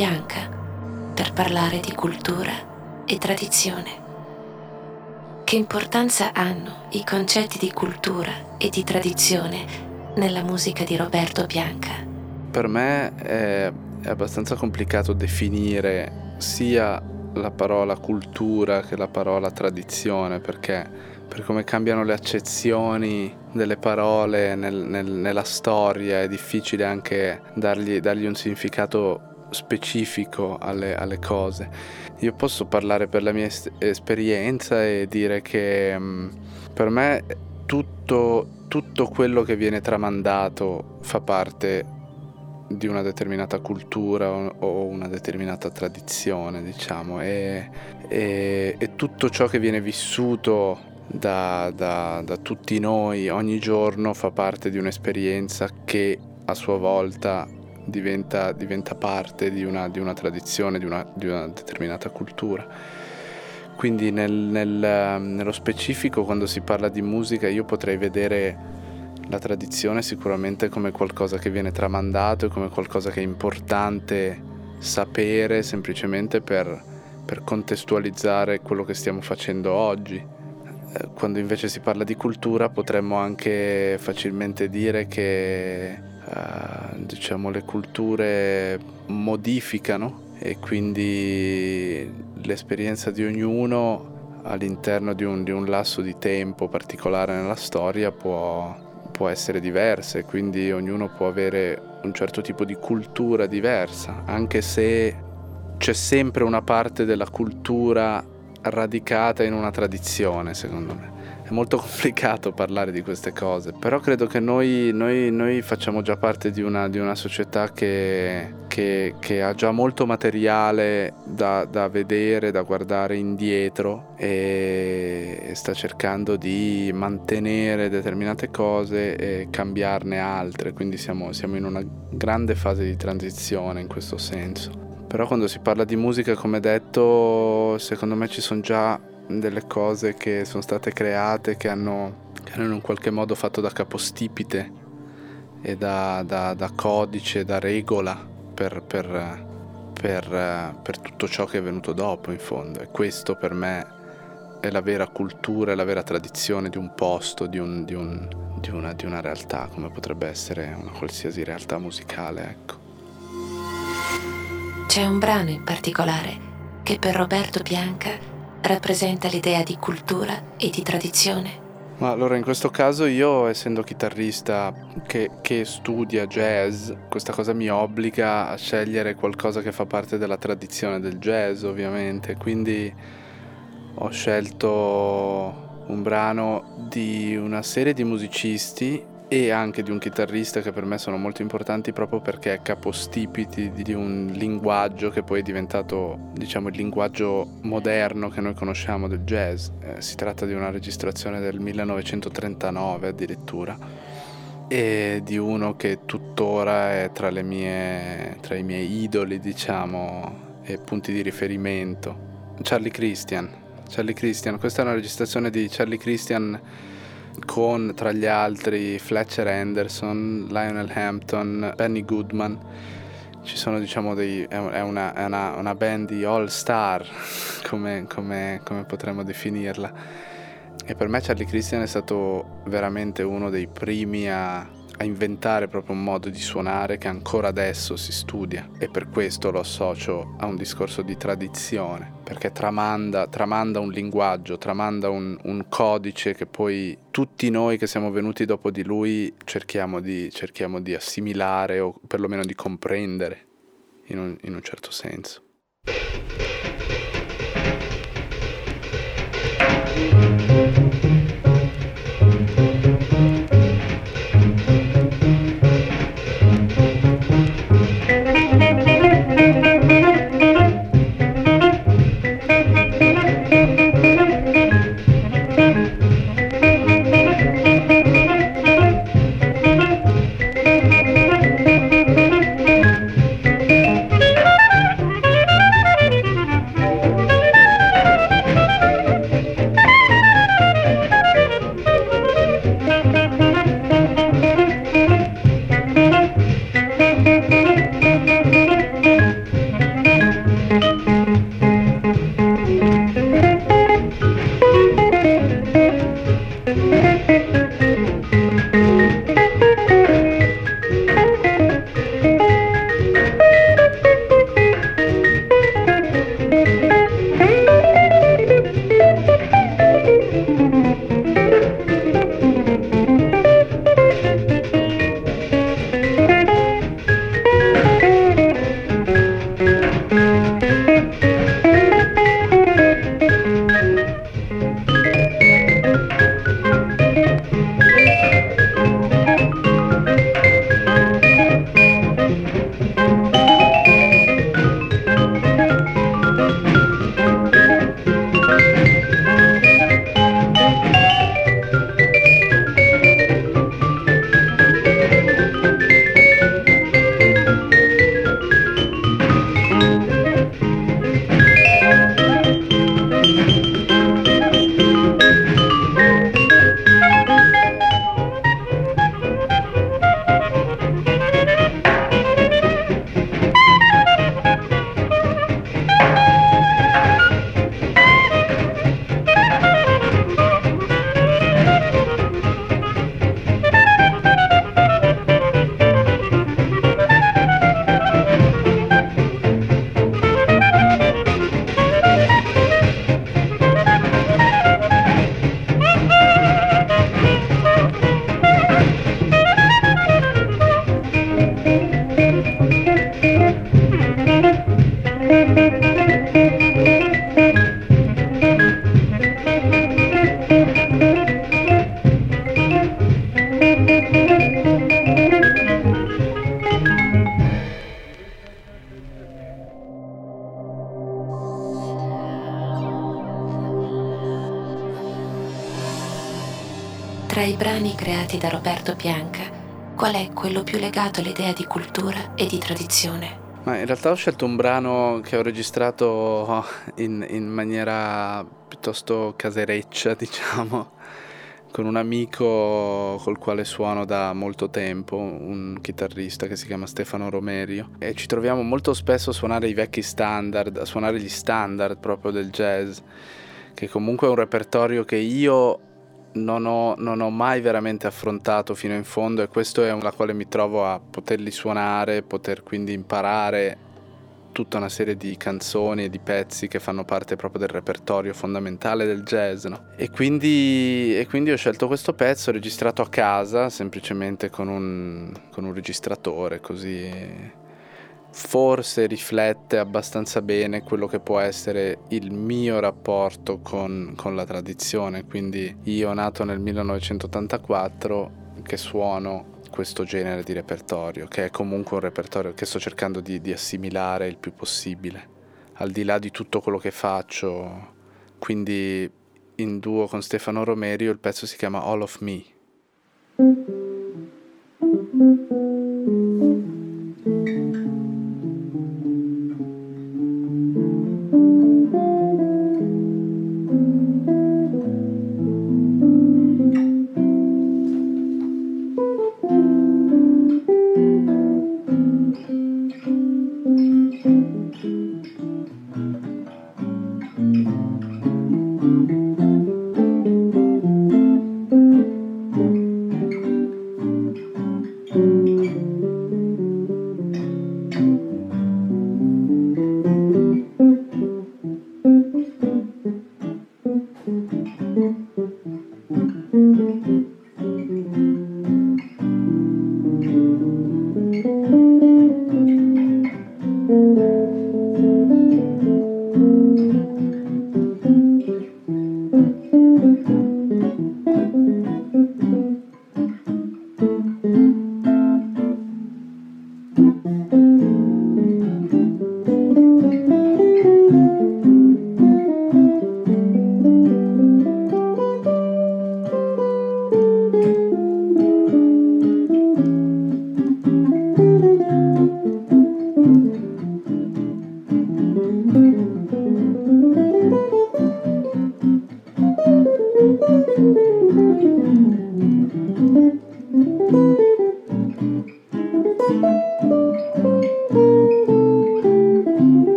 Bianca per parlare di cultura e tradizione. Che importanza hanno i concetti di cultura e di tradizione nella musica di Roberto Bianca? Per me è, è abbastanza complicato definire sia la parola cultura che la parola tradizione perché per come cambiano le accezioni delle parole nel, nel, nella storia, è difficile anche dargli, dargli un significato specifico alle, alle, cose. Io posso parlare per la mia es- esperienza e dire che um, per me tutto, tutto quello che viene tramandato fa parte di una determinata cultura o una determinata tradizione, diciamo, e, e, e tutto ciò che viene vissuto da, da, da tutti noi ogni giorno fa parte di un'esperienza che a sua volta diventa, diventa parte di una, di una tradizione, di una, di una, determinata cultura. Quindi nel, nel, nello specifico quando si parla di musica io potrei vedere la tradizione sicuramente come qualcosa che viene tramandato e come qualcosa che è importante sapere semplicemente per, per contestualizzare quello che stiamo facendo oggi eh, quando invece si parla di cultura potremmo anche facilmente dire che uh, diciamo, le culture modificano e quindi l'esperienza di ognuno all'interno di un, di un lasso di tempo particolare nella storia può, può essere diversa e quindi ognuno può avere un certo tipo di cultura diversa, anche se c'è sempre una parte della cultura radicata in una tradizione, secondo me. È molto complicato parlare di queste cose, però credo che noi, noi, noi facciamo già parte di una, di una società che, che, che, ha già molto materiale da, da, vedere, da guardare indietro e, e sta cercando di mantenere determinate cose e cambiarne altre, quindi siamo, siamo in una grande fase di transizione in questo senso. Però quando si parla di musica, come detto, secondo me ci sono già delle cose che sono state create che hanno, che hanno in qualche modo fatto da capostipite e da, da, da codice, da regola per, per, per, per tutto ciò che è venuto dopo in fondo. E questo per me è la vera cultura, è la vera tradizione di un posto, di, un, di, un, di, una, di una realtà, come potrebbe essere una qualsiasi realtà musicale. Ecco. C'è un brano in particolare che per Roberto Bianca rappresenta l'idea di cultura e di tradizione. Ma allora in questo caso io, essendo chitarrista che, che, studia jazz, questa cosa mi obbliga a scegliere qualcosa che fa parte della tradizione del jazz, ovviamente. Quindi ho scelto un brano di una serie di musicisti e anche di un chitarrista che per me sono molto importanti proprio perché è capostipiti di un linguaggio che poi è diventato diciamo il linguaggio moderno che noi conosciamo del jazz. Eh, si tratta di una registrazione del 1939 addirittura e di uno che tuttora è tra, mie, tra i miei idoli diciamo e punti di riferimento. Charlie Christian. Charlie Christian, questa è una registrazione di Charlie Christian con tra gli altri Fletcher Henderson, Lionel Hampton, Benny Goodman. Ci sono diciamo dei, è, una, è una, una, band di all star come, come, come potremmo definirla. E per me Charlie Christian è stato veramente uno dei primi a a inventare proprio un modo di suonare che ancora adesso si studia e per questo lo associo a un discorso di tradizione, perché tramanda, tramanda un linguaggio, tramanda un, un, codice che poi tutti noi che siamo venuti dopo di lui cerchiamo di, cerchiamo di assimilare o perlomeno di comprendere in un, in un certo senso. Tra i brani creati da Roberto Bianca, qual è quello più legato all'idea di cultura e di tradizione? Ma in realtà ho scelto un brano che ho registrato in, in maniera piuttosto casereccia, diciamo, con un amico col quale suono da molto tempo, un chitarrista che si chiama Stefano Romerio. E ci troviamo molto spesso a suonare i vecchi standard, a suonare gli standard proprio del jazz, che comunque è un repertorio che io non ho, non ho, mai veramente affrontato fino in fondo e questo è la quale mi trovo a poterli suonare, poter quindi imparare tutta una serie di canzoni e di pezzi che fanno parte proprio del repertorio fondamentale del jazz. No? E, quindi, e, quindi, ho scelto questo pezzo registrato a casa, semplicemente con un, con un registratore, così forse riflette abbastanza bene quello che può essere il mio rapporto con, con la tradizione. Quindi io nato nel 1984 che suono questo genere di repertorio, che è comunque un repertorio che sto cercando di, di assimilare il più possibile, al di là di tutto quello che faccio. Quindi in duo con Stefano Romerio il pezzo si chiama All of Me.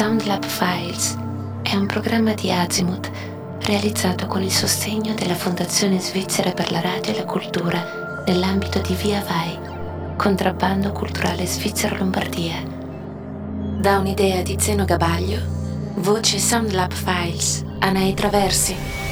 Soundlab Files è un programma di Azimuth realizzato con il sostegno della Fondazione Svizzera per la Radio e la Cultura nell'ambito di Via Vai, contrabbando culturale Svizzera Lombardia. Da un'idea di Zeno Gabaglio, voce Soundlab Files, Anei Traversi.